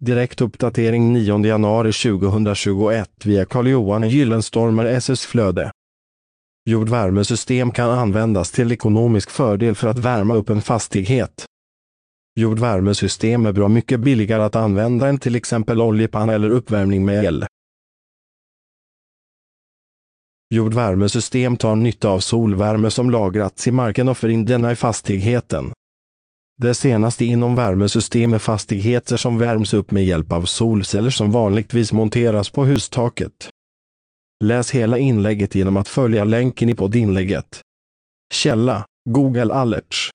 Direkt uppdatering 9 januari 2021 via Carl-Johan Gyllenstormer SS Flöde. Jordvärmesystem kan användas till ekonomisk fördel för att värma upp en fastighet. Jordvärmesystem är bra mycket billigare att använda än till exempel oljepanna eller uppvärmning med el. Jordvärmesystem tar nytta av solvärme som lagrats i marken och för in denna i fastigheten. Det senaste inom värmesystem är fastigheter som värms upp med hjälp av solceller som vanligtvis monteras på hustaket. Läs hela inlägget genom att följa länken i poddinlägget. Källa Google Alerts